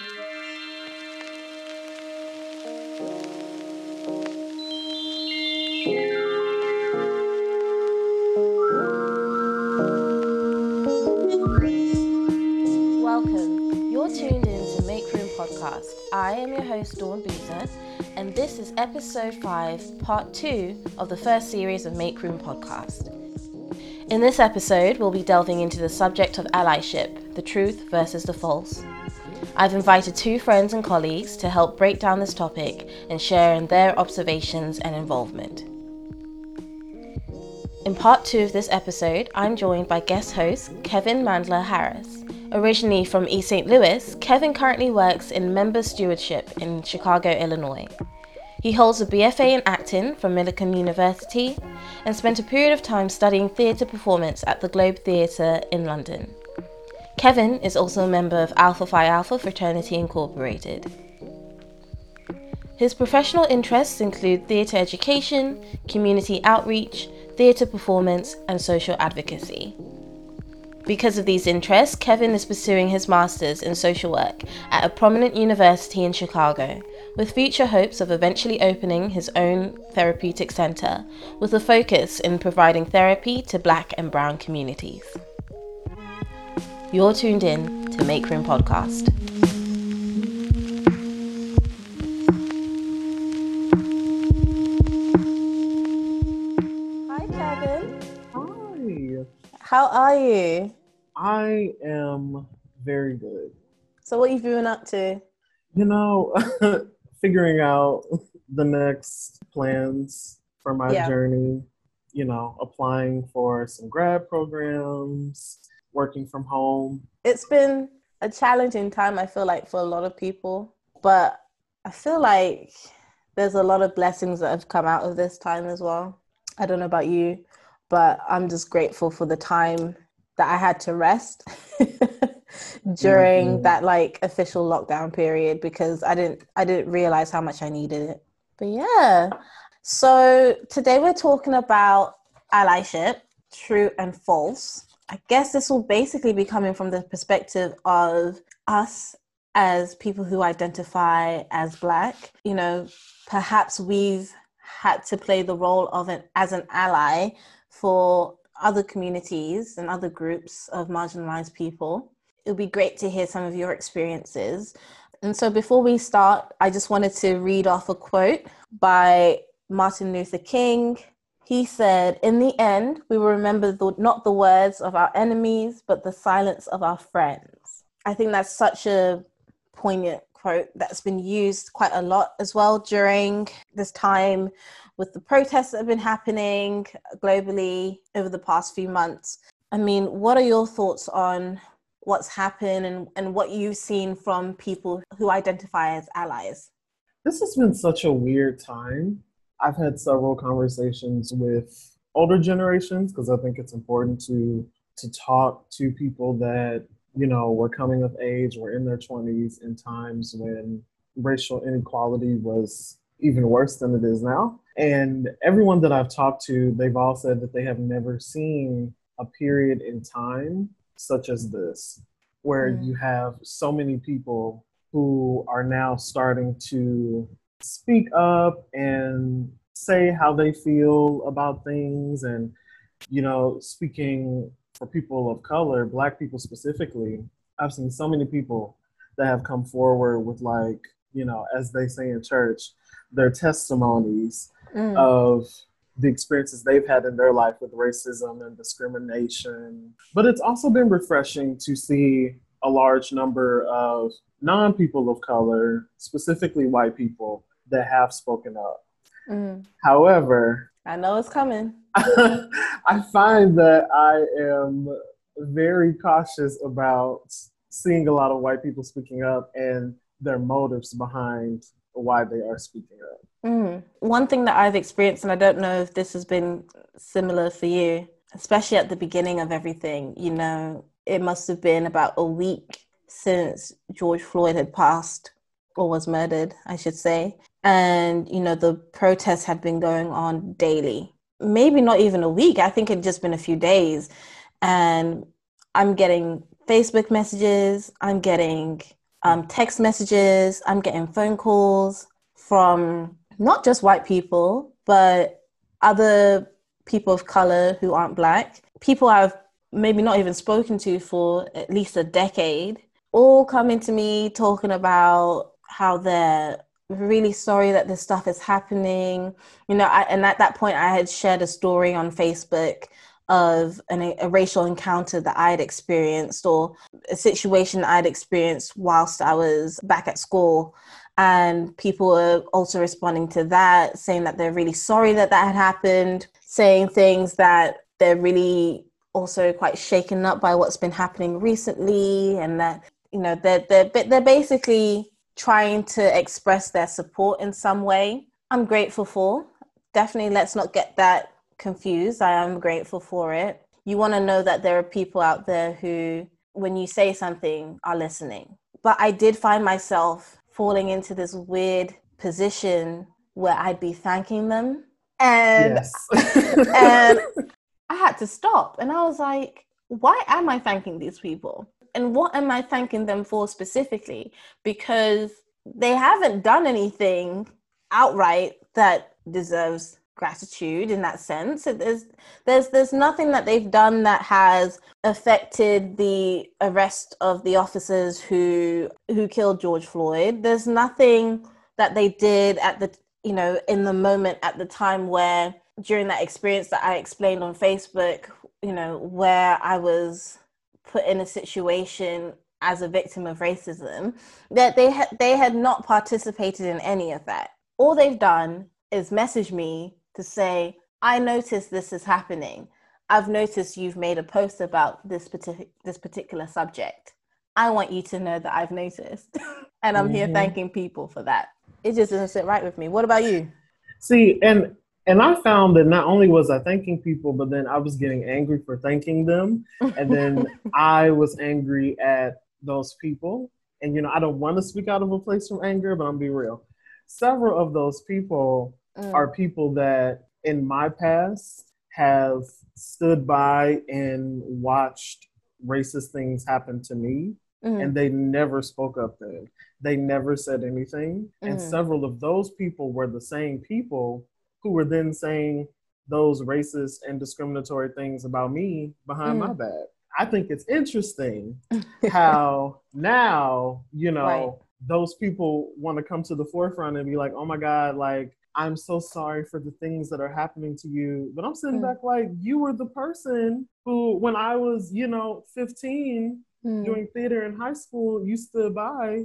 Welcome. You're tuned in to Make Room Podcast. I am your host, Dawn Boozer, and this is episode 5, part 2 of the first series of Make Room Podcast. In this episode, we'll be delving into the subject of allyship, the truth versus the false. I've invited two friends and colleagues to help break down this topic and share in their observations and involvement. In part two of this episode, I'm joined by guest host Kevin Mandler Harris. Originally from East St. Louis, Kevin currently works in member stewardship in Chicago, Illinois. He holds a BFA in acting from Millikin University and spent a period of time studying theatre performance at the Globe Theatre in London. Kevin is also a member of Alpha Phi Alpha Fraternity Incorporated. His professional interests include theatre education, community outreach, theatre performance, and social advocacy. Because of these interests, Kevin is pursuing his master's in social work at a prominent university in Chicago, with future hopes of eventually opening his own therapeutic center with a focus in providing therapy to black and brown communities. You're tuned in to Make Room Podcast. Hi, Kevin. Hi. How are you? I am very good. So, what you been up to? You know, figuring out the next plans for my Yeah. journey, you know, applying for some grad programs, working from home. It's been a challenging time, I feel like, for a lot of people, but I feel like there's a lot of blessings that have come out of this time as well. I don't know about you, but I'm just grateful for the time that I had to rest during Mhm. that like official lockdown period because I didn't I didn't realize how much I needed it. But yeah. So today we're talking about allyship, true and false. I guess this will basically be coming from the perspective of us as people who identify as black. You know, perhaps we've had to play the role of an as an ally for other communities and other groups of marginalized people. It would be great to hear some of your experiences. And so before we start, I just wanted to read off a quote by Martin Luther King. He said, In the end, we will remember the, not the words of our enemies, but the silence of our friends. I think that's such a poignant quote that's been used quite a lot as well during this time with the protests that have been happening globally over the past few months. I mean, what are your thoughts on what's happened and, and what you've seen from people who identify as allies? This has been such a weird time. I've had several conversations with older generations because I think it's important to to talk to people that you know were coming of age, were in their 20s in times when racial inequality was even worse than it is now. And everyone that I've talked to, they've all said that they have never seen a period in time such as this, where Mm. you have so many people who are now starting to speak up and say how they feel about things and you know speaking for people of color black people specifically i've seen so many people that have come forward with like you know as they say in church their testimonies Mm. of the experiences they've had in their life with racism and discrimination. But it's also been refreshing to see a large number of non people of color, specifically white people, that have spoken up. Mm. However, I know it's coming. I find that I am very cautious about seeing a lot of white people speaking up and their motives behind why they are speaking up. Mm. One thing that I've experienced, and I don't know if this has been similar for you, especially at the beginning of everything, you know, it must have been about a week since George Floyd had passed or was murdered, I should say. And, you know, the protests had been going on daily. Maybe not even a week. I think it'd just been a few days. And I'm getting Facebook messages, I'm getting um, text messages, I'm getting phone calls from not just white people, but other people of color who aren't black, people I've maybe not even spoken to for at least a decade, all coming to me talking about how they're really sorry that this stuff is happening. You know, I, and at that point, I had shared a story on Facebook of an, a racial encounter that I had experienced or a situation I'd experienced whilst I was back at school. And people were also responding to that, saying that they're really sorry that that had happened, saying things that they're really also quite shaken up by what's been happening recently, and that you know they're they're they're basically trying to express their support in some way. I'm grateful for. Definitely, let's not get that confused. I am grateful for it. You want to know that there are people out there who, when you say something, are listening. But I did find myself falling into this weird position where I'd be thanking them. And, yes. and I had to stop. And I was like, why am I thanking these people? And what am I thanking them for specifically? Because they haven't done anything outright that deserves gratitude in that sense. There's there's there's nothing that they've done that has affected the arrest of the officers who who killed George Floyd. There's nothing that they did at the you know in the moment at the time where during that experience that I explained on Facebook, you know, where I was put in a situation as a victim of racism that they had they had not participated in any of that. All they've done is message me to say i noticed this is happening. I've noticed you've made a post about this particular this particular subject. I want you to know that i've noticed. And i'm mm-hmm. here thanking people for that. It just doesn't sit right with me. What about you? See and and I found that not only was I thanking people, but then I was getting angry for thanking them. And then I was angry at those people. And, you know, I don't want to speak out of a place from anger, but I'm be real. Several of those people mm. are people that in my past have stood by and watched racist things happen to me. Mm. And they never spoke up then. They never said anything. Mm. And several of those people were the same people who were then saying those racist and discriminatory things about me behind mm. my back. I think it's interesting how now, you know, right. those people want to come to the forefront and be like, oh my God, like, I'm so sorry for the things that are happening to you. But I'm sitting mm. back like, you were the person who, when I was, you know, 15 mm. doing theater in high school, you stood by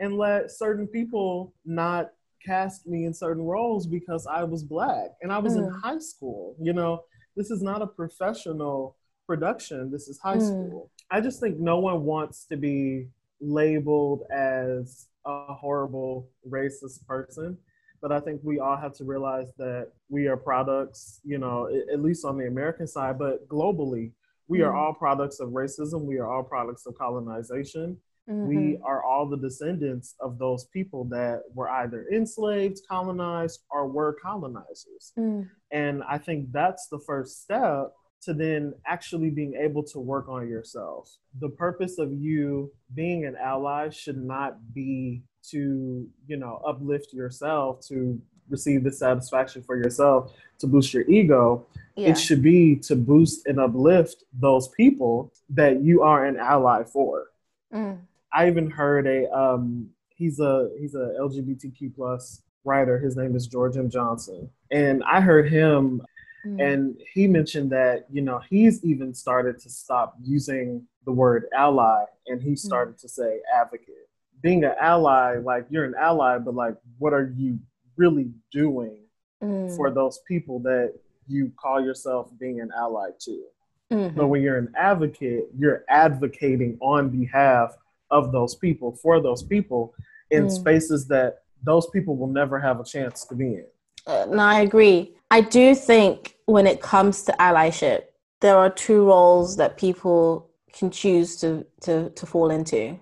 and let certain people not cast me in certain roles because I was black and I was mm. in high school. You know, this is not a professional production, this is high mm. school. I just think no one wants to be labeled as a horrible racist person. But I think we all have to realize that we are products, you know, at least on the American side, but globally, we mm. are all products of racism. We are all products of colonization. Mm-hmm. We are all the descendants of those people that were either enslaved, colonized, or were colonizers. Mm. And I think that's the first step to then actually being able to work on yourself. The purpose of you being an ally should not be to, you know, uplift yourself, to receive the satisfaction for yourself, to boost your ego. Yeah. It should be to boost and uplift those people that you are an ally for. Mm. I even heard a um, he's a he's a LGBTQ plus writer. His name is George M. Johnson, and I heard him, mm. and he mentioned that you know he's even started to stop using the word ally, and he mm. started mm. to say advocate. Being an ally, like you're an ally, but like what are you really doing mm. for those people that you call yourself being an ally to? Mm-hmm. But when you're an advocate, you're advocating on behalf of those people for those people in mm. spaces that those people will never have a chance to be in. Uh, no, I agree. I do think when it comes to allyship, there are two roles that people can choose to to, to fall into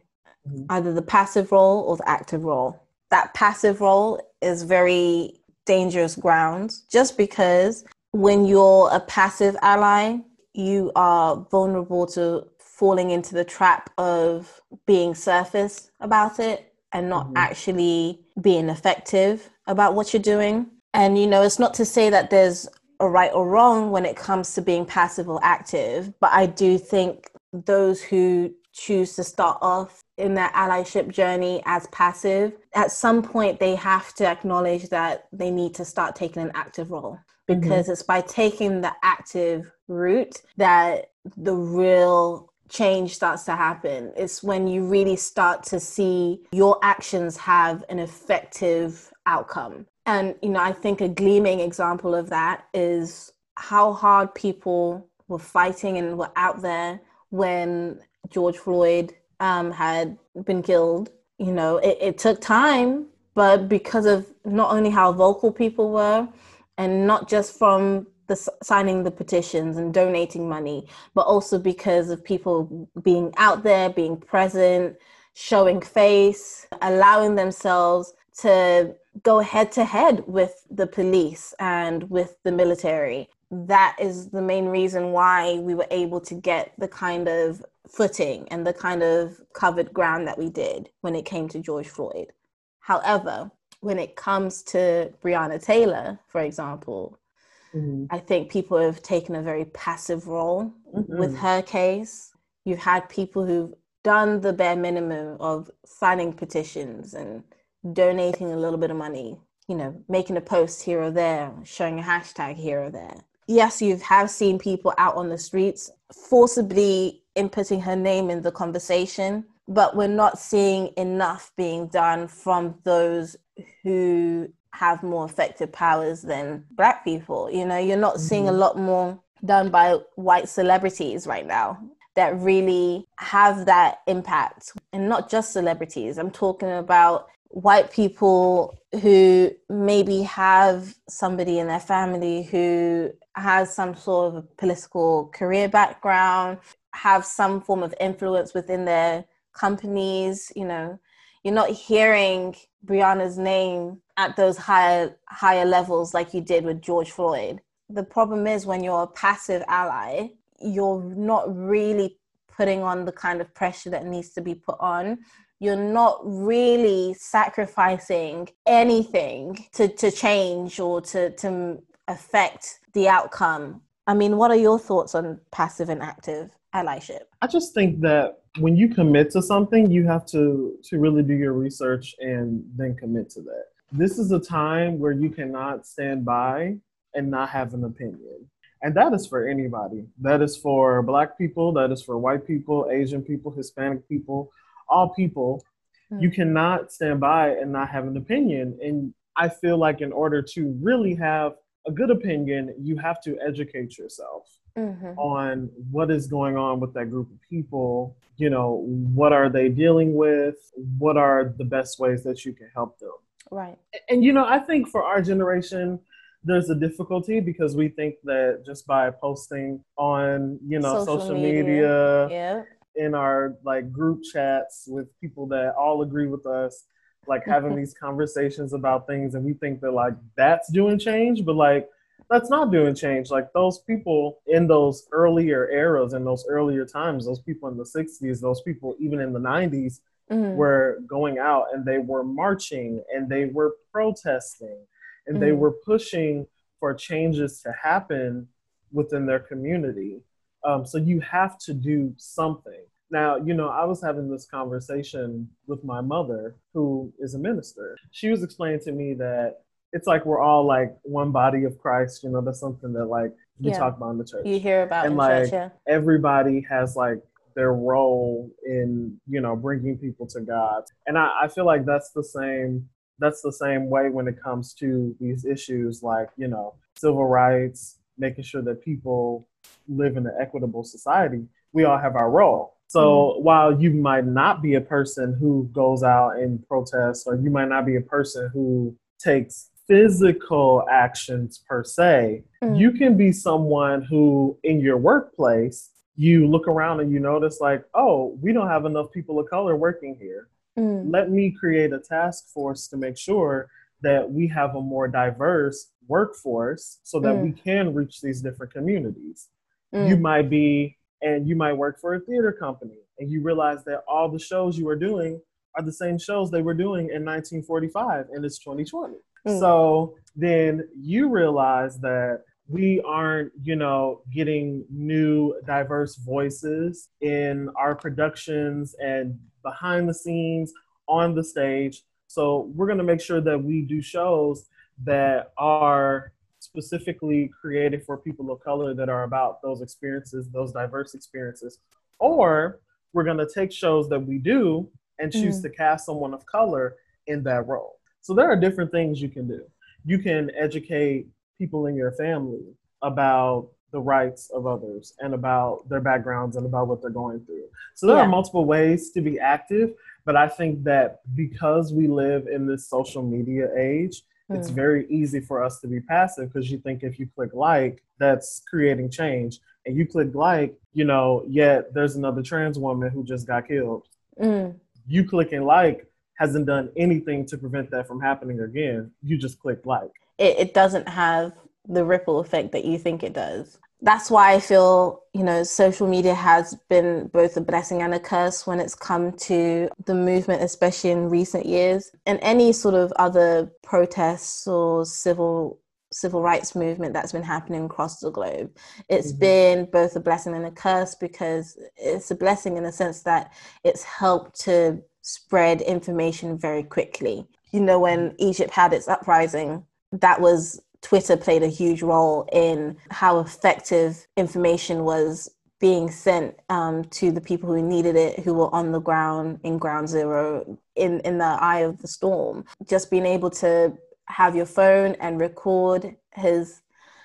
mm-hmm. either the passive role or the active role. That passive role is very dangerous ground just because when you're a passive ally, you are vulnerable to falling into the trap of being surface about it and not mm-hmm. actually being effective about what you're doing. And, you know, it's not to say that there's a right or wrong when it comes to being passive or active, but I do think those who choose to start off in their allyship journey as passive, at some point they have to acknowledge that they need to start taking an active role because mm-hmm. it's by taking the active route that the real change starts to happen. It's when you really start to see your actions have an effective outcome. And, you know, I think a gleaming example of that is how hard people were fighting and were out there when George Floyd um, had been killed. You know, it, it took time, but because of not only how vocal people were, and not just from the signing the petitions and donating money, but also because of people being out there, being present, showing face, allowing themselves to go head to head with the police and with the military. That is the main reason why we were able to get the kind of footing and the kind of covered ground that we did when it came to George Floyd. However, when it comes to Breonna Taylor, for example, mm-hmm. I think people have taken a very passive role mm-hmm. with her case. You've had people who've done the bare minimum of signing petitions and donating a little bit of money, you know, making a post here or there, showing a hashtag here or there. Yes, you have seen people out on the streets forcibly inputting her name in the conversation, but we're not seeing enough being done from those who have more effective powers than black people. You know, you're not mm-hmm. seeing a mm-hmm. lot more done by white celebrities right now that really have that impact. And not just celebrities, I'm talking about white people who maybe have somebody in their family who has some sort of a political career background, have some form of influence within their companies, you know, you're not hearing Breonna's name at those higher higher levels like you did with George Floyd. The problem is when you're a passive ally, you're not really putting on the kind of pressure that needs to be put on. You're not really sacrificing anything to, to change or to, to affect the outcome. I mean, what are your thoughts on passive and active allyship? I just think that when you commit to something, you have to to really do your research and then commit to that. This is a time where you cannot stand by and not have an opinion. And that is for anybody. That is for black people, that is for white people, Asian people, Hispanic people, all people. You cannot stand by and not have an opinion. And I feel like in order to really have a good opinion, you have to educate yourself mm-hmm. on what is going on with that group of people. You know, what are they dealing with? What are the best ways that you can help them? Right. And, you know, I think for our generation, there's a difficulty because we think that just by posting on, you know, social, social media, media yeah. in our like group chats with people that all agree with us, like having these conversations about things and we think that like that's doing change, but like that's not doing change. Like those people in those earlier eras, in those earlier times, those people in the 60s, those people even in the 90s mm-hmm. were going out and they were marching and they were protesting and mm-hmm. they were pushing for changes to happen within their community. Um, so you have to do something. Now, you know, I was having this conversation with my mother, who is a minister. She was explaining to me that it's like we're all like one body of Christ. You know, that's something that like we yeah. talk about in the church. You hear about and like church, yeah. everybody has like their role in you know bringing people to God, and I, I feel like that's the same. That's the same way when it comes to these issues like you know civil rights, making sure that people live in an equitable society. We all have our role. So mm while you might not be a person who goes out and protests, or you might not be a person who takes physical actions per se. Mm. You can be someone who, in your workplace, you look around and you notice, like, oh, we don't have enough people of color working here. Mm. Let me create a task force to make sure that we have a more diverse workforce so that mm. we can reach these different communities. Mm. You might be and you might work for a theater company and you realize that all the shows you are doing are the same shows they were doing in 1945 and it's 2020 mm. so then you realize that we aren't you know getting new diverse voices in our productions and behind the scenes on the stage so we're going to make sure that we do shows that are specifically created for people of color that are about those experiences, those diverse experiences. Or we're going to take shows that we do and choose mm. to cast someone of color in that role. So there are different things you can do. You can educate people in your family about the rights of others and about their backgrounds and about what they're going through. So there yeah. are multiple ways to be active, but I think that because we live in this social media age, it's hmm. very easy for us to be passive because you think if you click like, that's creating change. And you click like, you know, yet there's another trans woman who just got killed. Mm. You clicking like hasn't done anything to prevent that from happening again. You just click like. It, it doesn't have the ripple effect that you think it does that's why I feel, you know, social media has been both a blessing and a curse when it's come to the movement, especially in recent years. And any sort of other protests or civil civil rights movement that's been happening across the globe. It's mm-hmm. been both a blessing and a curse because it's a blessing in the sense that it's helped to spread information very quickly. You know, when Egypt had its uprising, that was Twitter played a huge role in how effective information was being sent um, to the people who needed it, who were on the ground in ground zero, in, in the eye of the storm. Just being able to have your phone and record has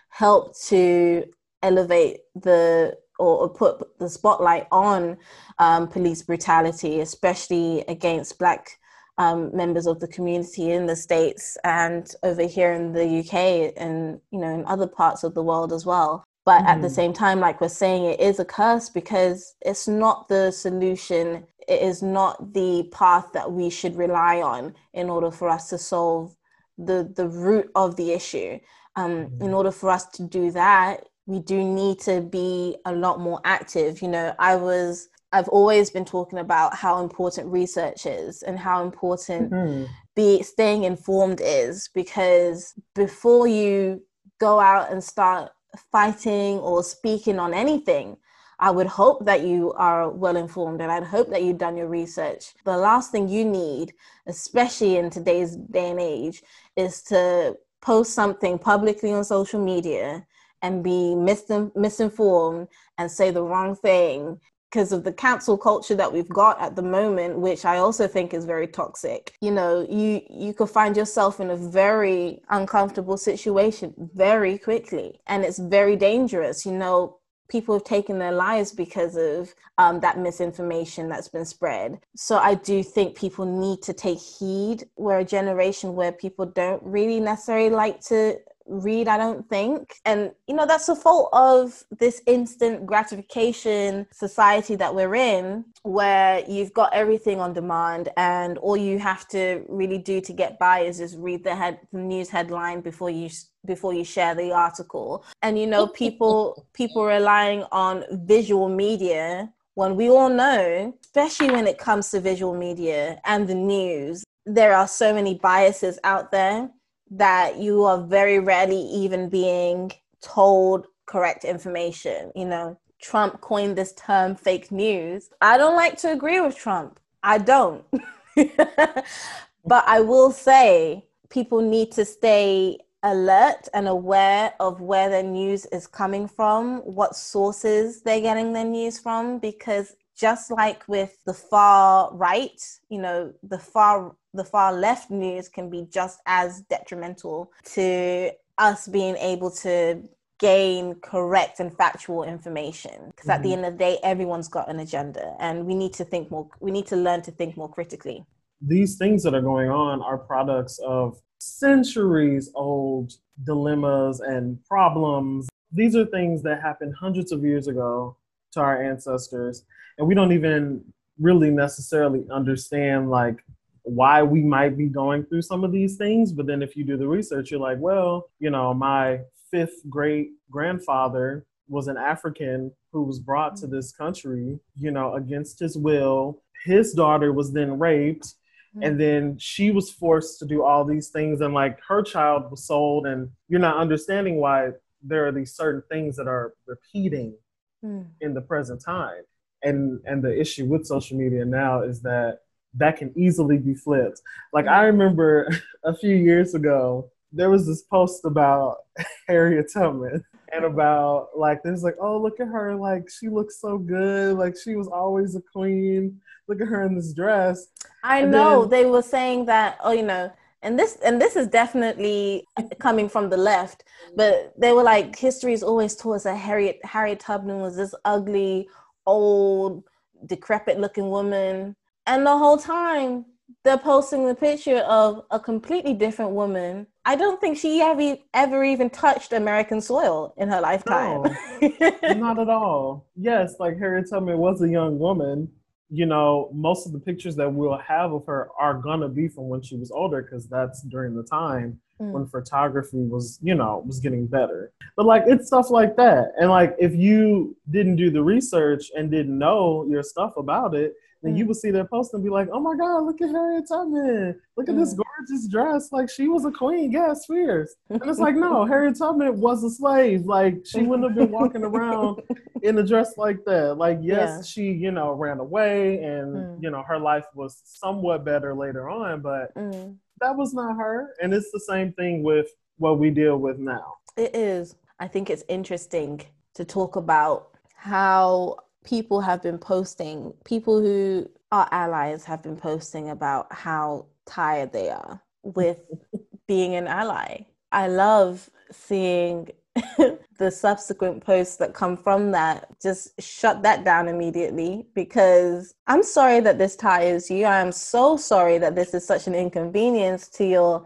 helped to elevate the or, put the spotlight on um, police brutality, especially against Black um, members of the community in the states and over here in the UK and you know in other parts of the world as well. But mm. at the mm. same time, like we're saying, it is a curse because it's not the solution. It is not the path that we should rely on in order for us to solve the the root of the issue. Um, mm. In order for us to do that, we do need to be a lot more active. You know, I was I've always been talking about how important research is and how important mm-hmm. be staying informed is because before you go out and start fighting or speaking on anything, I would hope that you are well informed and I'd hope that you've done your research. The last thing you need, especially in today's day and age, is to post something publicly on social media and be mis- misinformed and say the wrong thing because of the cancel culture that we've got at the moment which i also think is very toxic you know you you could find yourself in a very uncomfortable situation very quickly and it's very dangerous you know people have taken their lives because of um, that misinformation that's been spread. So I do think people need to take heed. We're a generation where people don't really necessarily like to read, I don't think. And, you know, that's the fault of this instant gratification society that we're in, where you've got everything on demand and all you have to really do to get by is just read the head the news headline before you before you share the article. And you know, people people relying on visual media when we all know, especially when it comes to visual media and the news, there are so many biases out there that you are very rarely even being told correct information. You know, Trump coined this term fake news. I don't like to agree with Trump. I don't. but I will say people need to stay alert and aware of where their news is coming from, what sources they're getting their news from, because just like with the far right, you know, the far the far left news can be just as detrimental to us being able to gain correct and factual information because mm-hmm. at the mm-hmm. end of the day everyone's got an agenda and we need to think more we need to learn to think more critically these things that are going on are products of centuries old dilemmas and problems these are things that happened hundreds of years ago to our ancestors and we don't even really necessarily understand like why we might be going through some of these things. But then if you do the research, you're like, well, you know, my fifth great grandfather was an African who was brought to this country, you know, against his will. His daughter was then raped and then she was forced to do all these things and like her child was sold and you're not understanding why there are these certain things that are repeating mm. in the present time and and the issue with social media now is that that can easily be flipped. Like i remember a few years ago there was this post about harriet tubman and about like there's like oh look at her like she looks so good like she was always a queen. Look at her in this dress. I and know then, they were saying that oh you know and this and this is definitely coming from the left but they were like history is always taught us that harriet harriet tubman was this ugly old decrepit looking woman and the whole time they're posting the picture of a completely different woman. I don't think she ever ever even touched American soil in her lifetime. No, not at all. Yes, like Harriet Tubman was a young woman. You know, most of the pictures that we'll have of her are gonna be from when she was older, because that's during the time mm. when photography was, you know, was getting better. But like it's stuff like that. And like if you didn't do the research and didn't know your stuff about it, mm. you would see that post and be like, "Oh my God, look at Harriet Tubman! Look at mm. this gorgeous dress! Like she was a queen, yes, fierce." And it's like, no, Harriet Tubman was a slave. Like she wouldn't have been walking around in a dress like that. Like yes, yeah. she you know ran away, and mm. you know her life was somewhat better later on, but mm. that was not her. And it's the same thing with what we deal with now. It is. I think it's interesting to talk about how people have been posting, people who are allies have been posting about how tired they are with being an ally. I love seeing the subsequent posts that come from that. Just shut that down immediately because I'm sorry that this tires you. I am so sorry that this is such an inconvenience to your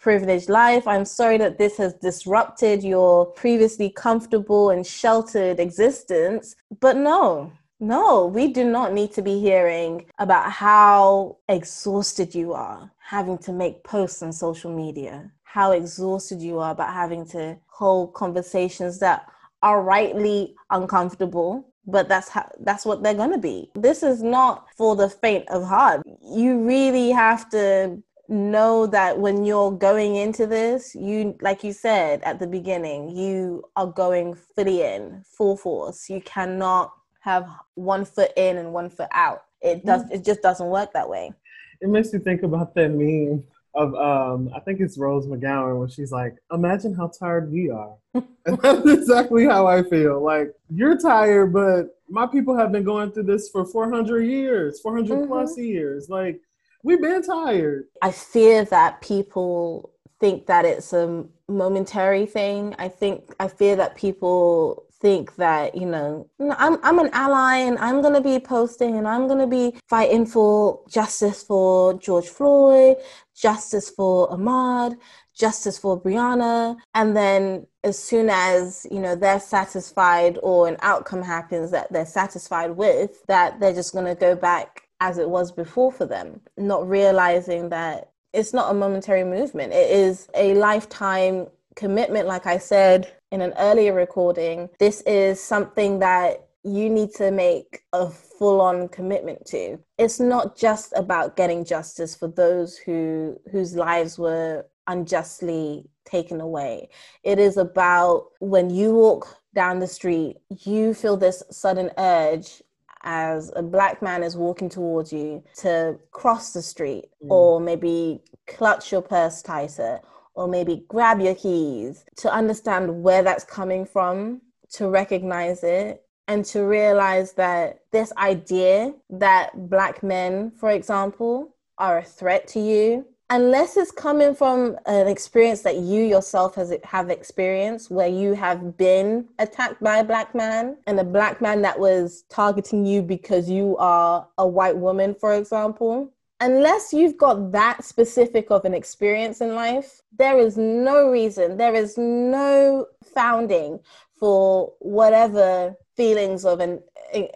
privileged life. I'm sorry that this has disrupted your previously comfortable and sheltered existence. But no, no, we do not need to be hearing about how exhausted you are having to make posts on social media, how exhausted you are about having to hold conversations that are rightly uncomfortable but that's how that's what they're going to be this is not for the faint of heart you really have to know that when you're going into this, you, like you said at the beginning, you are going fully in, full force. You cannot have one foot in and one foot out. It does. Mm. It just doesn't work that way. It makes me think about that meme of um, I think it's Rose McGowan when she's like, "Imagine how tired we are." and that's exactly how I feel. Like you're tired, but my people have been going through this for 400 years, 400 mm-hmm. plus years. Like We've been tired. I fear that people think that it's a momentary thing. I think I fear that people think that you know I'm I'm an ally and I'm gonna be posting and I'm gonna be fighting for justice for George Floyd, justice for Ahmaud, justice for Breonna, and then as soon as you know they're satisfied or an outcome happens that they're satisfied with, that they're just gonna go back as it was before for them, not realizing that it's not a momentary movement. It is a lifetime commitment, like I said in an earlier recording. This is something that you need to make a full on commitment to. It's not just about getting justice for those who whose lives were unjustly taken away. It is about when you walk down the street, you feel this sudden urge as a black man is walking towards you to cross the street mm. or maybe clutch your purse tighter or maybe grab your keys to understand where that's coming from to recognize it and to realize that this idea that black men for example are a threat to you unless it's coming from an experience that you yourself has have experienced where you have been attacked by a black man and a black man that was targeting you because you are a white woman for example unless you've got that specific of an experience in life there is no reason there is no founding for whatever feelings of an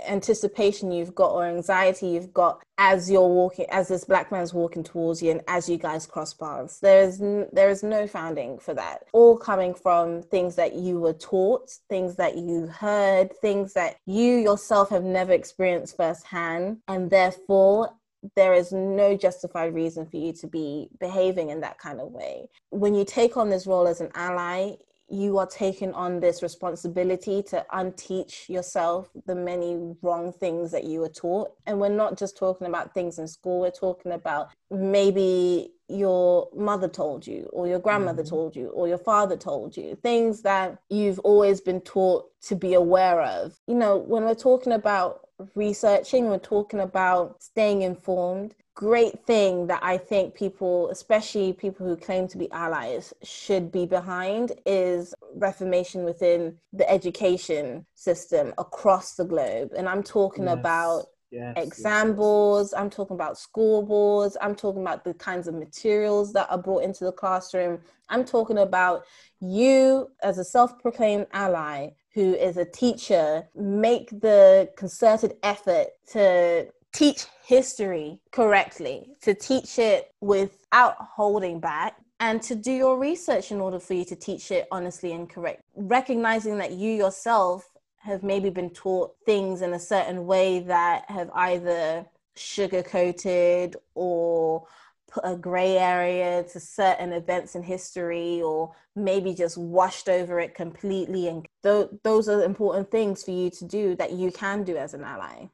anticipation you've got or anxiety you've got as you're walking as this black man's walking towards you and as you guys cross paths. There's n- there is no founding for that. All coming from things that you were taught things that you heard things that you yourself have never experienced firsthand. And therefore there is no justified reason for you to be behaving in that kind of way. When you take on this role as an ally, you are taking on this responsibility to unteach yourself the many wrong things that you were taught. And we're not just talking about things in school, we're talking about maybe your mother told you, or your grandmother mm-hmm. told you, or your father told you, things that you've always been taught to be aware of. You know, when we're talking about researching, we're talking about staying informed. Great thing that I think people, especially people who claim to be allies, should be behind is reformation within the education system across the globe. And I'm talking yes. about Yes, exam yes. boards i'm talking about school boards i'm talking about the kinds of materials that are brought into the classroom i'm talking about you as a self-proclaimed ally who is a teacher make the concerted effort to teach history correctly, to teach it without holding back, and to do your research in order for you to teach it honestly and correct. Recognizing that you yourself have maybe been taught things in a certain way that have either sugar coated or put a gray area to certain events in history or maybe just washed over it completely and th- those are important things for you to do that you can do as an ally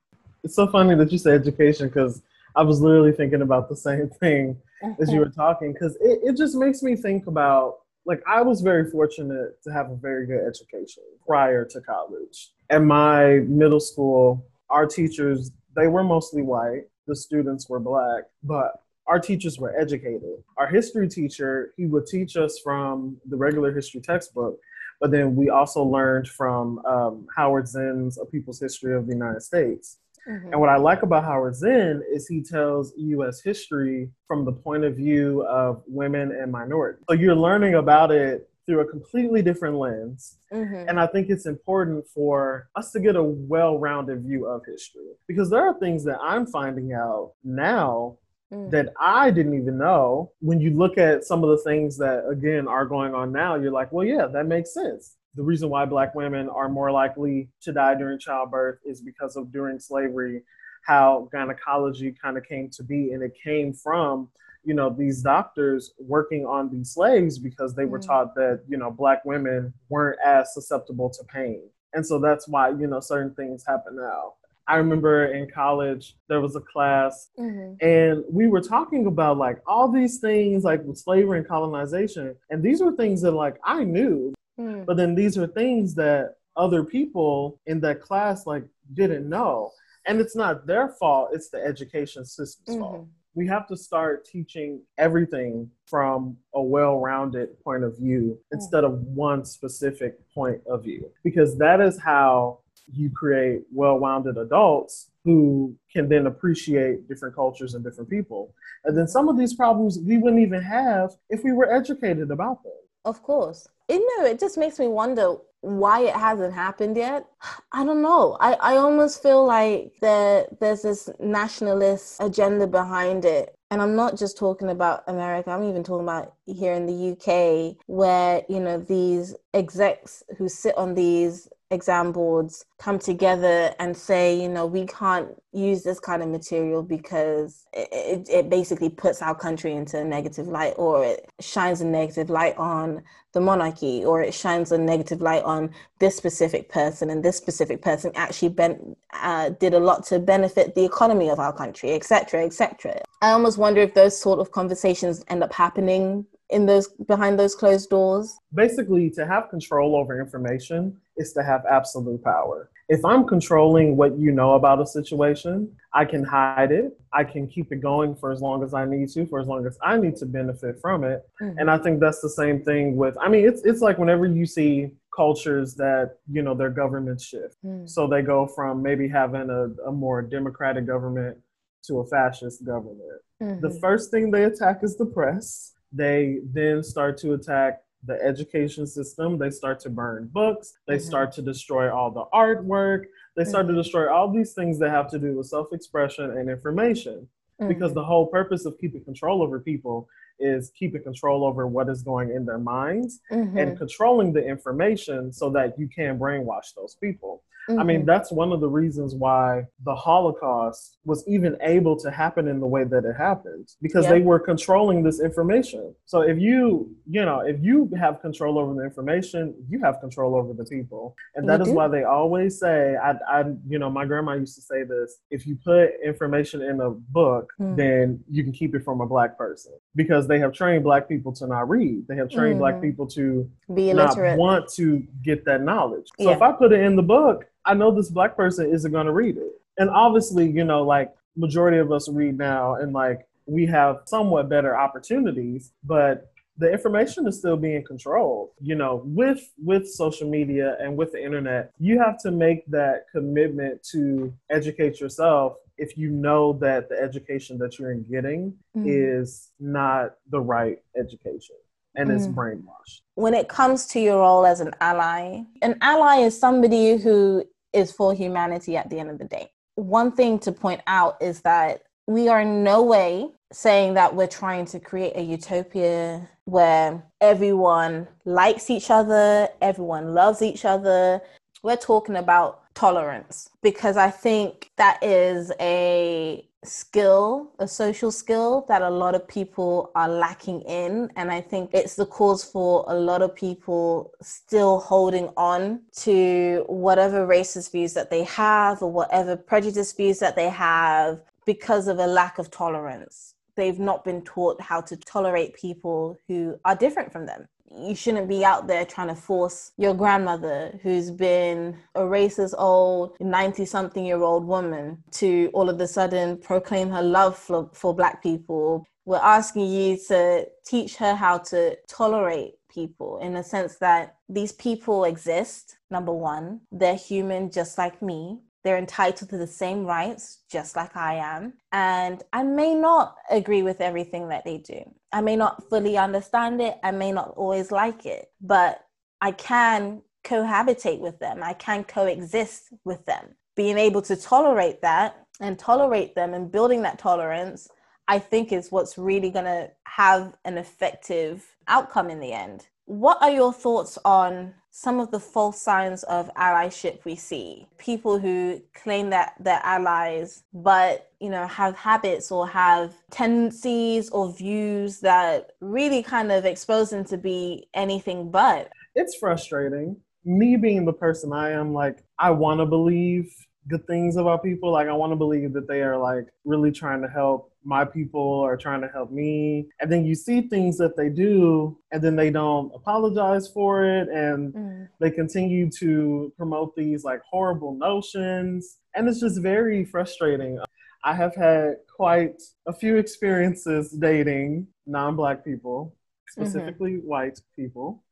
it's so funny that you say education because i was literally thinking about the same thing as you were talking because it, it just makes me think about like i was very fortunate to have a very good education prior to college at my middle school our teachers they were mostly white the students were black but our teachers were educated. Our history teacher, he would teach us from the regular history textbook, but then we also learned from um, Howard Zinn's A People's History of the United States. Mm-hmm. And what I like about Howard Zinn is he tells US history from the point of view of women and minorities. So you're learning about it through a completely different lens. Mm-hmm. And I think it's important for us to get a well rounded view of history because there are things that I'm finding out now mm. that I didn't even know. When you look at some of the things that, again, are going on now, you're like, well, yeah, that makes sense. The reason why Black women are more likely to die during childbirth is because of during slavery, how gynecology kind of came to be. And it came from you know these doctors working on these slaves because they were mm. taught that you know black women weren't as susceptible to pain and so that's why you know certain things happen now I remember in college there was a class mm-hmm. and we were talking about like all these things like with slavery and colonization and these were things that like I knew mm. but then these are things that other people in that class like didn't know and it's not their fault it's the education system's mm-hmm. fault we have to start teaching everything from a well-rounded point of view mm. instead of one specific point of view because that is how you create well-rounded adults who can then appreciate different cultures and different people. And then some of these problems we wouldn't even have if we were educated about them. Of course. You know, it just makes me wonder why it hasn't happened yet. I don't know. I, I almost feel like there there's this nationalist agenda behind it. And I'm not just talking about America, I'm even talking about here in the UK, where, you know, these execs who sit on these exam boards come together and say, you know, we can't use this kind of material because it, it, basically puts our country into a negative light or it shines a negative light on the monarchy or it shines a negative light on this specific person and this specific person actually ben, uh, did a lot to benefit the economy of our country, etc., etc. I almost wonder if those sort of conversations end up happening in those behind those closed doors basically to have control over information is to have absolute power if i'm controlling what you know about a situation i can hide it i can keep it going for as long as i need to for as long as i need to benefit from it mm-hmm. and i think that's the same thing with i mean it's it's like whenever you see cultures that you know their governments shift mm. so they go from maybe having a, a more democratic government to a fascist government mm-hmm. the first thing they attack is the press they then start to attack the education system. They start to burn books. They mm-hmm. start to destroy all the artwork. They start mm-hmm. to destroy all these things that have to do with self expression and information. Mm-hmm. Because the whole purpose of keeping control over people is keeping control over what is going in their minds mm-hmm. and controlling the information so that you can brainwash those people. Mm-hmm. I mean, mm-hmm. that's one of the reasons why the Holocaust was even able to happen in the way that it happened because yep. they were controlling this information. So if you, you know, if you have control over the information, you have control over the people. And that you is do. why they always say, I, I, you know, my grandma used to say this if you put information in a book, mm-hmm. then you can keep it from a black person because they have trained black people to not read. They have trained mm-hmm. black people to be illiterate. not want to get that knowledge. So yeah. if I put it in the book, I know this black person isn't going to read it. And obviously, you know, like majority of us read now and like we have somewhat better opportunities, but the information is still being controlled you know with with social media and with the internet you have to make that commitment to educate yourself if you know that the education that you're getting mm. is not the right education and mm. it's brainwashed when it comes to your role as an ally an ally is somebody who is for humanity at the end of the day. One thing to point out is that we are in no way saying that we're trying to create a utopia where everyone likes each other, everyone loves each other. We're talking about tolerance because I think that is a skill, a social skill that a lot of people are lacking in. And I think it's the cause for a lot of people still holding on to whatever racist views that they have or whatever prejudice views that they have because of a lack of tolerance. They've not been taught how to tolerate people who are different from them. You shouldn't be out there trying to force your grandmother who's been a racist old 90 something year old woman to all of a sudden proclaim her love for, for black people. We're asking you to teach her how to tolerate people in the sense that these people exist number one. They're human just like me they're entitled to the same rights, just like I am. And I may not agree with everything that they do. I may not fully understand it. I may not always like it, but I can cohabitate with them. I can coexist with them. Being able to tolerate that and tolerate them and building that tolerance, I think is what's really going to have an effective outcome in the end. What are your thoughts on some of the false signs of allyship we see. People who claim that they're allies but you know have habits or have tendencies or views that really kind of expose them to be anything but. It's frustrating. Me being the person i am like i want to believe good things about people. Like I want to believe that they are like really trying to help my people are trying to help me. And then you see things that they do and then they don't apologize for it and mm. they continue to promote these like horrible notions. And it's just very frustrating. I have had quite a few experiences dating non-black people, mm-hmm. specifically mm-hmm. white people.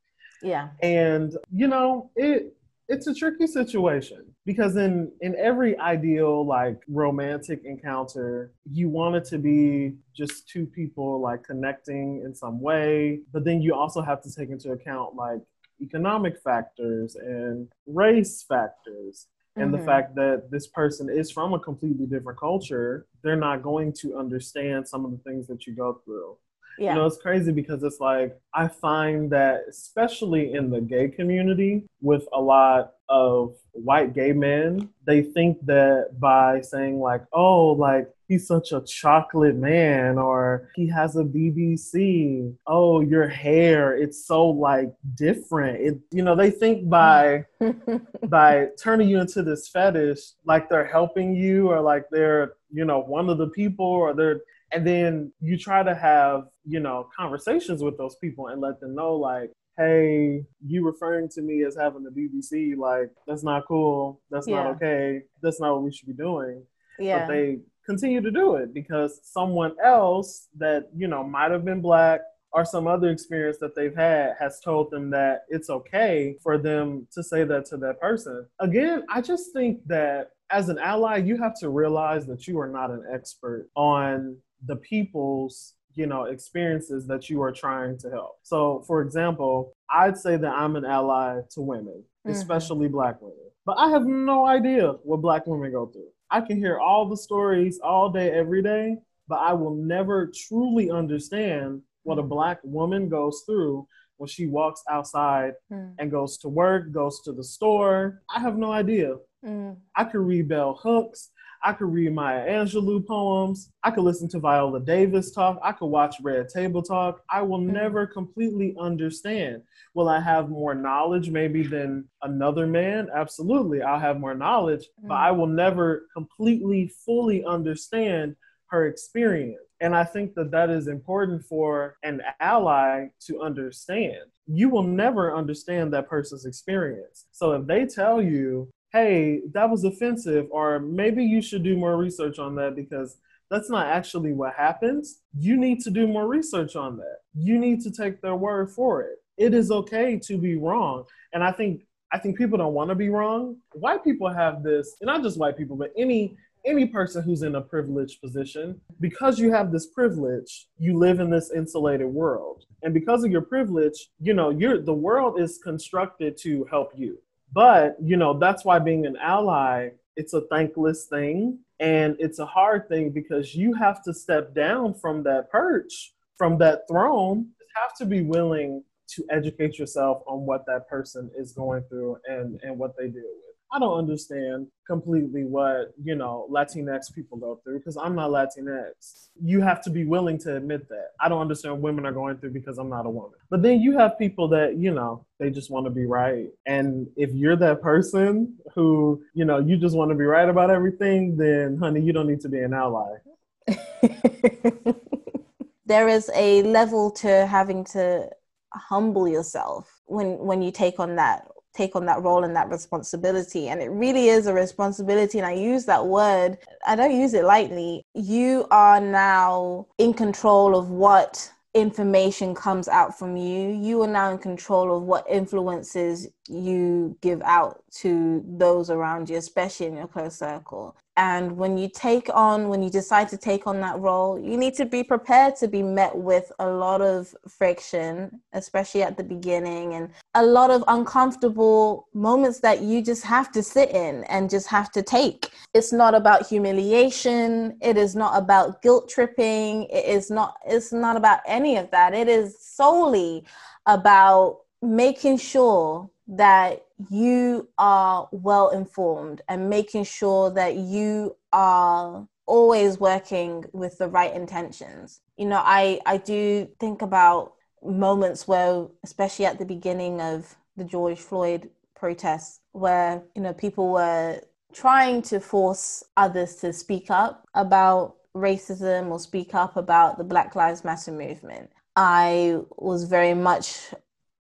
Yeah. And you know, it it's a tricky situation because in in every ideal like romantic encounter you want it to be just two people like connecting in some way but then you also have to take into account like economic factors and race factors and mm-hmm. the fact that this person is from a completely different culture they're not going to understand some of the things that you go through yeah. You know, it's crazy because it's like I find that especially in the gay community with a lot of white gay men, they think that by saying like, "Oh, like he's such a chocolate man or he has a BBC. Oh, your hair, it's so like different." It you know, they think by by turning you into this fetish like they're helping you or like they're, you know, one of the people or they're and then you try to have you know conversations with those people and let them know like hey you referring to me as having the bbc like that's not cool that's yeah. not okay that's not what we should be doing yeah but they continue to do it because someone else that you know might have been black or some other experience that they've had has told them that it's okay for them to say that to that person. Again, I just think that as an ally, you have to realize that you are not an expert on the people's you know experiences that you are trying to help so for example I'd say that I'm an ally to women, mm-hmm. especially black women. But I have no idea what black women go through. I can hear all the stories all day, every day, but I will never truly understand what a black woman goes through when she walks outside mm. and goes to work, goes to the store. I have no idea. Mm. I could read bell hooks. I could read Maya Angelou poems. I could listen to Viola Davis talk. I could watch Red Table talk. I will mm. never completely understand. Will I have more knowledge maybe than another man? Absolutely. I'll have more knowledge, but I will never completely, fully understand her experience. And I think that that is important for an ally to understand. You will never understand that person's experience. So if they tell you, hey, that was offensive, or maybe you should do more research on that because that's not actually what happens, you need to do more research on that. You need to take their word for it. It is okay to be wrong. And I think I think people don't want to be wrong. White people have this, and not just white people, but any any person who's in a privileged position, because you have this privilege, you live in this insulated world. And because of your privilege, you know, you're the world is constructed to help you. But, you know, that's why being an ally, it's a thankless thing and it's a hard thing because you have to step down from that perch, from that throne, you have to be willing to educate yourself on what that person is going through and, and what they deal with. I don't understand completely what, you know, Latinx people go through because I'm not Latinx. You have to be willing to admit that. I don't understand what women are going through because I'm not a woman. But then you have people that, you know, they just want to be right. And if you're that person who, you know, you just want to be right about everything, then honey, you don't need to be an ally. there is a level to having to humble yourself when when you take on that take on that role and that responsibility. And it really is a responsibility. And I use that word, I don't use it lightly. You are now in control of what information comes out from you. You are now in control of what influences you give out to those around you, especially in your close circle. And when you take on, when you decide to take on that role, you need to be prepared to be met with a lot of friction, especially at the beginning, and a lot of uncomfortable moments that you just have to sit in and just have to take. It's not about humiliation. It is not about guilt tripping. It is not, it's not about any of that. It is solely about making sure that you are well informed and making sure that you are always working with the right intentions. You know, I, I do think about moments where, especially at the beginning of the George Floyd protests, where, you know, people were trying to force others to speak up about racism or speak up about the Black Lives Matter movement. I was very much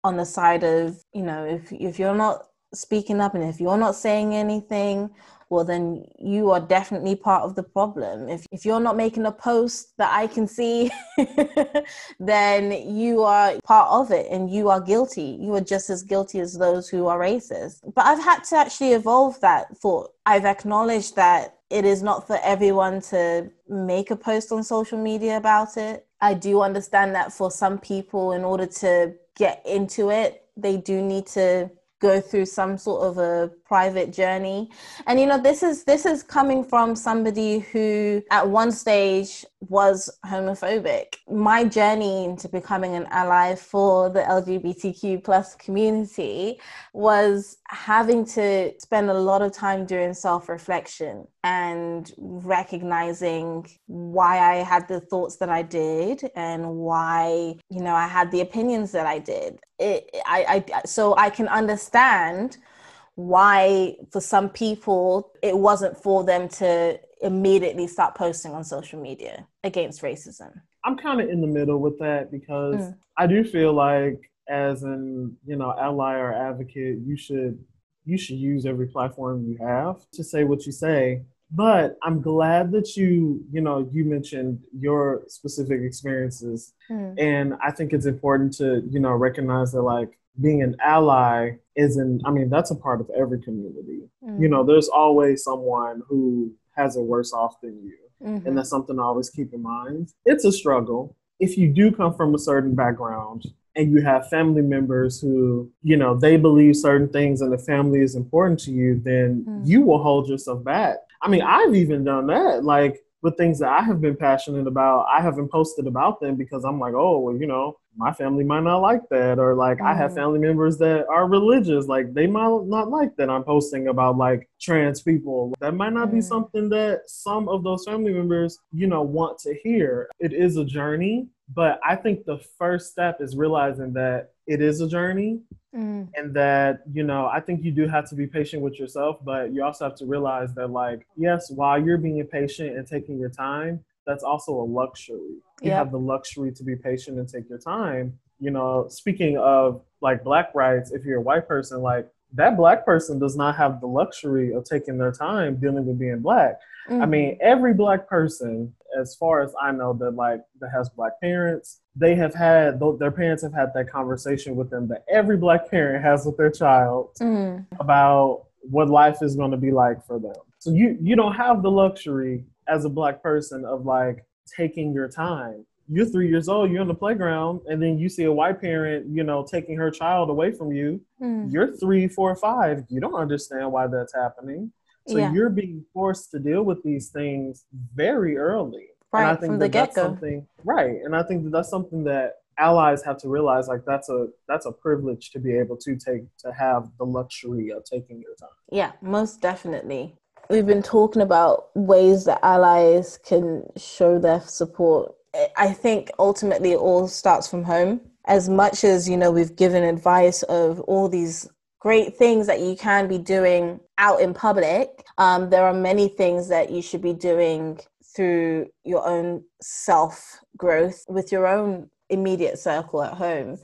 on the side of you know if if you're not speaking up and if you're not saying anything well then you are definitely part of the problem. If if you're not making a post that i can see then you are part of it and you are guilty. You are just as guilty as those who are racist. But i've had to actually evolve that thought. I've acknowledged that it is not for everyone to make a post on social media about it. I do understand that for some people in order to get into it, they do need to go through some sort of a private journey. And you know this is this is coming from somebody who at one stage was homophobic. My journey into becoming an ally for the lgbtq plus community was having to spend a lot of time doing self-reflection and recognizing why i had the thoughts that i did and why you know i had the opinions that i did it, I, I so i can understand why for some people it wasn't for them to immediately start posting on social media against racism i'm kind of in the middle with that because mm. i do feel like as an you know ally or advocate you should you should use every platform you have to say what you say but i'm glad that you you know you mentioned your specific experiences mm. and i think it's important to you know recognize that like being an ally isn't i mean that's a part of every community mm. you know there's always someone who has it worse off than you mm-hmm. and that's something to always keep in mind it's a struggle if you do come from a certain background and you have family members who, you know, they believe certain things and the family is important to you, then mm. you will hold yourself back. I mean, I've even done that. Like, with things that I have been passionate about, I haven't posted about them because I'm like, oh, well, you know, my family might not like that. Or like, mm. I have mm. family members that are religious. Like, they might not like that I'm posting about like trans people. That might not mm. be something that some of those family members, you know, want to hear. It is a journey. But I think the first step is realizing that it is a journey mm. and that, you know, I think you do have to be patient with yourself, but you also have to realize that, like, yes, while you're being patient and taking your time, that's also a luxury. You yep. have the luxury to be patient and take your time. You know, speaking of like black rights, if you're a white person, like that black person does not have the luxury of taking their time dealing with being black. Mm-hmm. I mean, every black person, as far as I know, that like that has black parents, they have had their parents have had that conversation with them that every black parent has with their child mm-hmm. about what life is going to be like for them. So you you don't have the luxury as a black person of like taking your time you're three years old, you're on the playground, and then you see a white parent, you know, taking her child away from you. Mm. You're three, four, five. You don't understand why that's happening. So yeah. you're being forced to deal with these things very early. Right, and I think from that the that's something right. And I think that that's something that allies have to realize like that's a that's a privilege to be able to take to have the luxury of taking your time. Yeah, most definitely. We've been talking about ways that allies can show their support I think ultimately it all starts from home. As much as, you know, we've given advice of all these great things that you can be doing out in public, um, there are many things that you should be doing through your own self growth with your own immediate circle at home.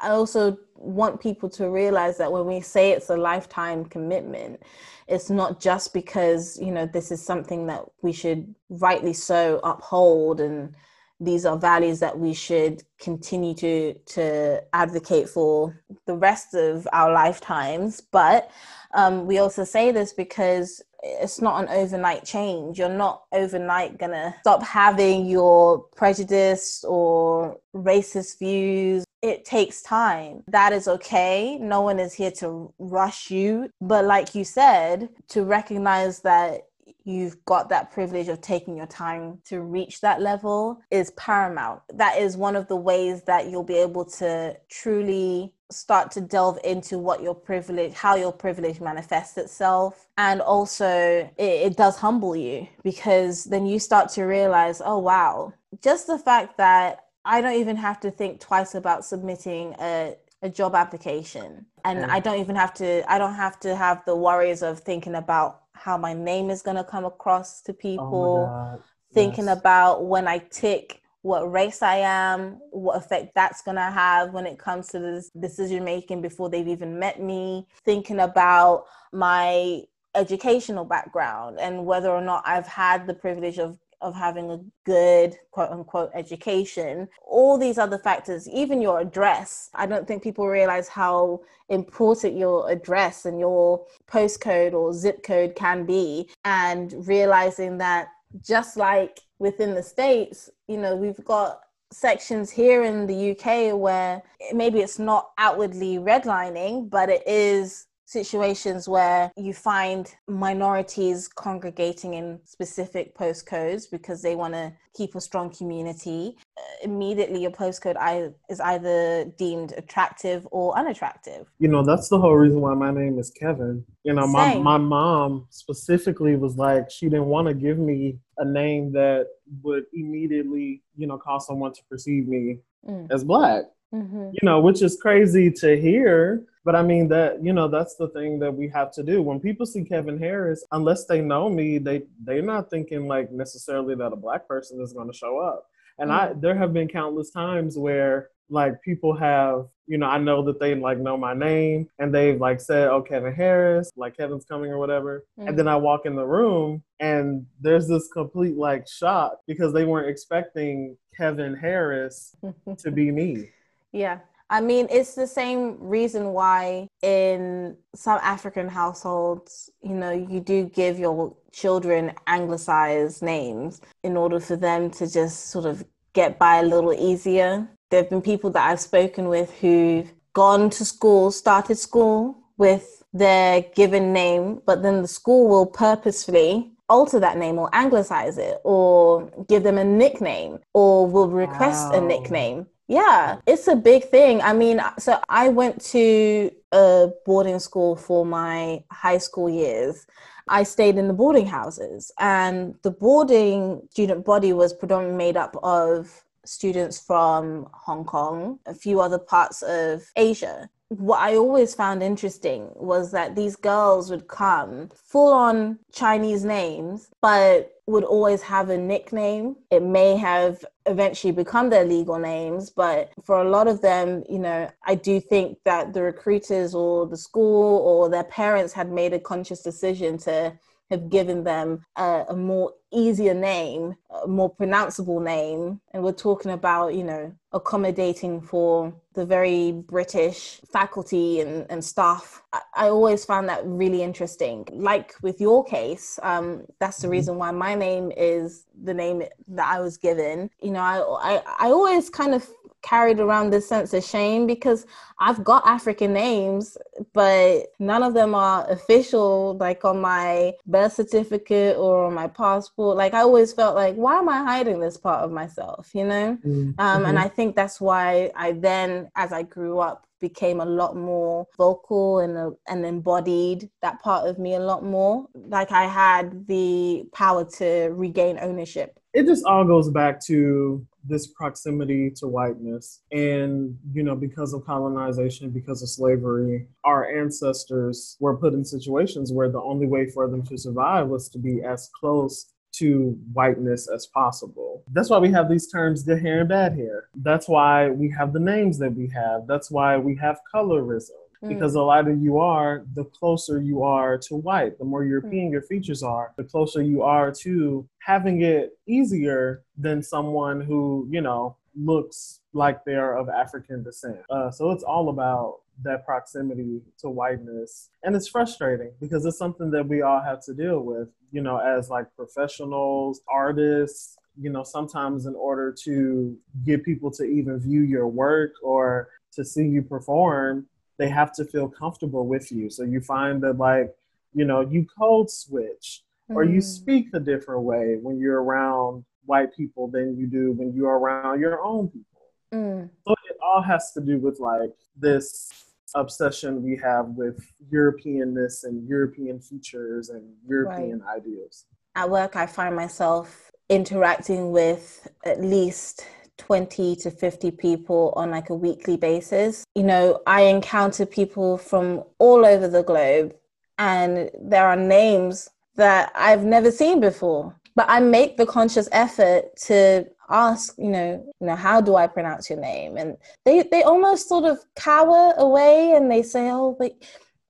I also want people to realize that when we say it's a lifetime commitment, it's not just because, you know, this is something that we should rightly so uphold and these are values that we should continue to to advocate for the rest of our lifetimes but um, we also say this because it's not an overnight change you're not overnight gonna stop having your prejudice or racist views it takes time. That is okay. No one is here to rush you. But like you said, to recognize that you've got that privilege of taking your time to reach that level is paramount. That is one of the ways that you'll be able to truly start to delve into what your privilege, how your privilege manifests itself. And also, it, it does humble you because then you start to realize, oh, wow, just the fact that I don't even have to think twice about submitting a a job application and mm. i don't even have to i don't have to have the worries of thinking about how my name is going to come across to oh people, oh thinking yes. about when I tick what race I am, what effect that's going to have when it comes to this decision making before they've even met me, thinking about my educational background and whether or not I've had the privilege of of having a good quote unquote education, all these other factors, even your address. I don't think people realize how important your address and your postcode or zip code can be, and realizing that just like within the States, you know, we've got sections here in the UK where maybe it's not outwardly redlining, but it is situations where you find minorities congregating in specific postcodes because they want to keep a strong community, uh, immediately your postcode is either deemed attractive or unattractive. You know, that's the whole reason why my name is Kevin. You know, my, my mom specifically was like, she didn't want to give me a name that would immediately, you know, cause someone to perceive me mm. as black. Mm-hmm. You know, which is crazy to hear but I mean that you know that's the thing that we have to do. When people see Kevin Harris, unless they know me, they they're not thinking like necessarily that a black person is going to show up. And mm-hmm. I there have been countless times where like people have you know i know that they like know my name and they've like said oh kevin harris like kevin's coming or whatever mm-hmm. and then i walk in the room and there's this complete like shock because they weren't expecting kevin harris to be me yeah I mean, it's the same reason why in some African households, you know, you do give your children anglicized names in order for them to just sort of get by a little easier. There have been people that I've spoken with who've gone to school, started school with their given name, but then the school will purposefully alter that name or anglicize it or give them a nickname or will request wow. a nickname. Yeah, it's a big thing. I mean, so I went to a boarding school for my high school years. I stayed in the boarding houses, and the boarding student body was predominantly made up of students from Hong Kong, a few other parts of Asia what I always found interesting was that these girls would come full on Chinese names, but would always have a nickname. It may have eventually become their legal names, but for a lot of them, you know, I do think that the recruiters or the school or their parents had made a conscious decision to have given them a, a more easier name, a more pronounceable name. And we're talking about, you know, accommodating for the very British faculty and, and staff. I, I always found that really interesting. Like with your case, um, that's the mm-hmm. reason why my name is the name that I was given. You know, I, I, I always kind of carried around this sense of shame because I've got African names, but none of them are official, like on my birth certificate or on my passport. Like I always felt like, why am I hiding this part of myself? You know? Mm-hmm. Um, and mm-hmm. I think that's why I then, as I grew up, became a lot more vocal and uh, and embodied that part of me a lot more like i had the power to regain ownership it just all goes back to this proximity to whiteness. And, you know, because of colonization, because of slavery, our ancestors were put in situations where the only way for them to survive was to be as close to whiteness as possible. That's why we have these terms, good hair and bad hair. That's why we have the names that we have. That's why we have colorism. Because the lighter you are, the closer you are to white. The more European mm. your features are, the closer you are to having it easier than someone who, you know, looks like they're of African descent. Uh, so it's all about that proximity to whiteness. And it's frustrating because it's something that we all have to deal with, you know, as like professionals, artists, you know, sometimes in order to get people to even view your work or to see you perform, they have to feel comfortable with you. So you find that like, you know, you code switch mm. or you mm. speak a different way when you're around white people than you do when you're around your own people. Mm. So it all has to do with like this obsession we have with Europeanness and European features and European right. ideals. At work, I find myself interacting with at least 20 to 50 people on like a weekly basis. You know, I encounter people from all over the globe and there are names that I've never seen before. But I make the conscious effort to ask, you know, you know, how do I pronounce your name? And they they almost sort of cower away and they say, Oh, but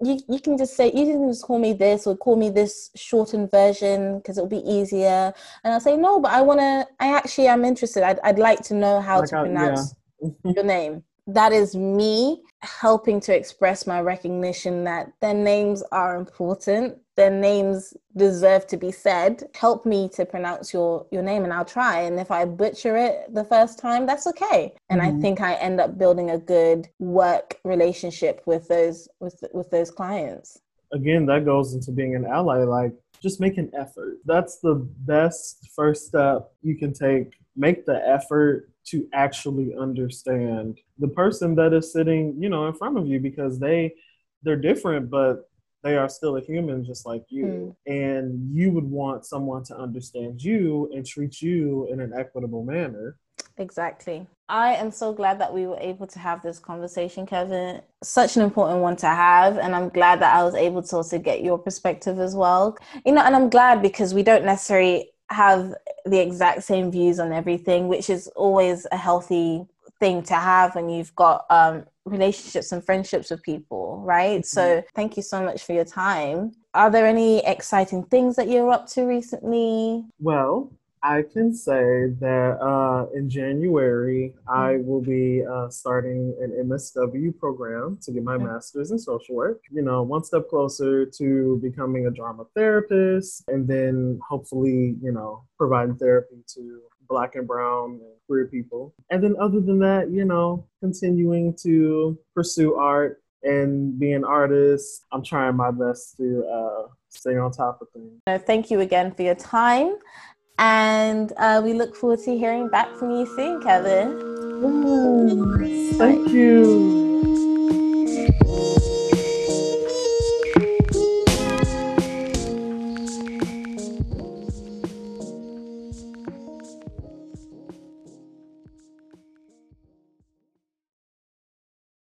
you, you can just say you can just call me this or call me this shortened version because it'll be easier. And i'll say no but i want to i actually am interested. I'd, I'd like to know how like to pronounce yeah. your name. That is me helping to express my recognition that their names are important their names deserve to be said. Help me to pronounce your your name and i'll try. And if i butcher it the first time that's okay. And mm-hmm. i think i end up building a good work relationship with those with with those clients. Again that goes into being an ally like just make an effort. That's the best first step you can take. Make the effort to actually understand the person that is sitting, you know, in front of you because they they're different, but they are still a human just like you. Mm. And you would want someone to understand you and treat you in an equitable manner. Exactly. I am so glad that we were able to have this conversation, Kevin. Such an important one to have. And I'm glad that I was able to also get your perspective as well. You know, and I'm glad because we don't necessarily have the exact same views on everything, which is always a healthy thing to have when you've got um, relationships and friendships with people, right? Mm-hmm. So thank you so much for your time. Are there any exciting things that you're up to recently? Well, I can say that uh, in January, I mm-hmm. will be uh, starting an MSW program to get my master's in social work. You know, one step closer to becoming a drama therapist, and then hopefully, you know, providing therapy to black and brown and queer people. And then other than that, you know, continuing to pursue art and be an artist. I'm trying my best to uh, stay on top of things. Thank you again for your time. And uh, we look forward to hearing back from you soon, Kevin. Thank you.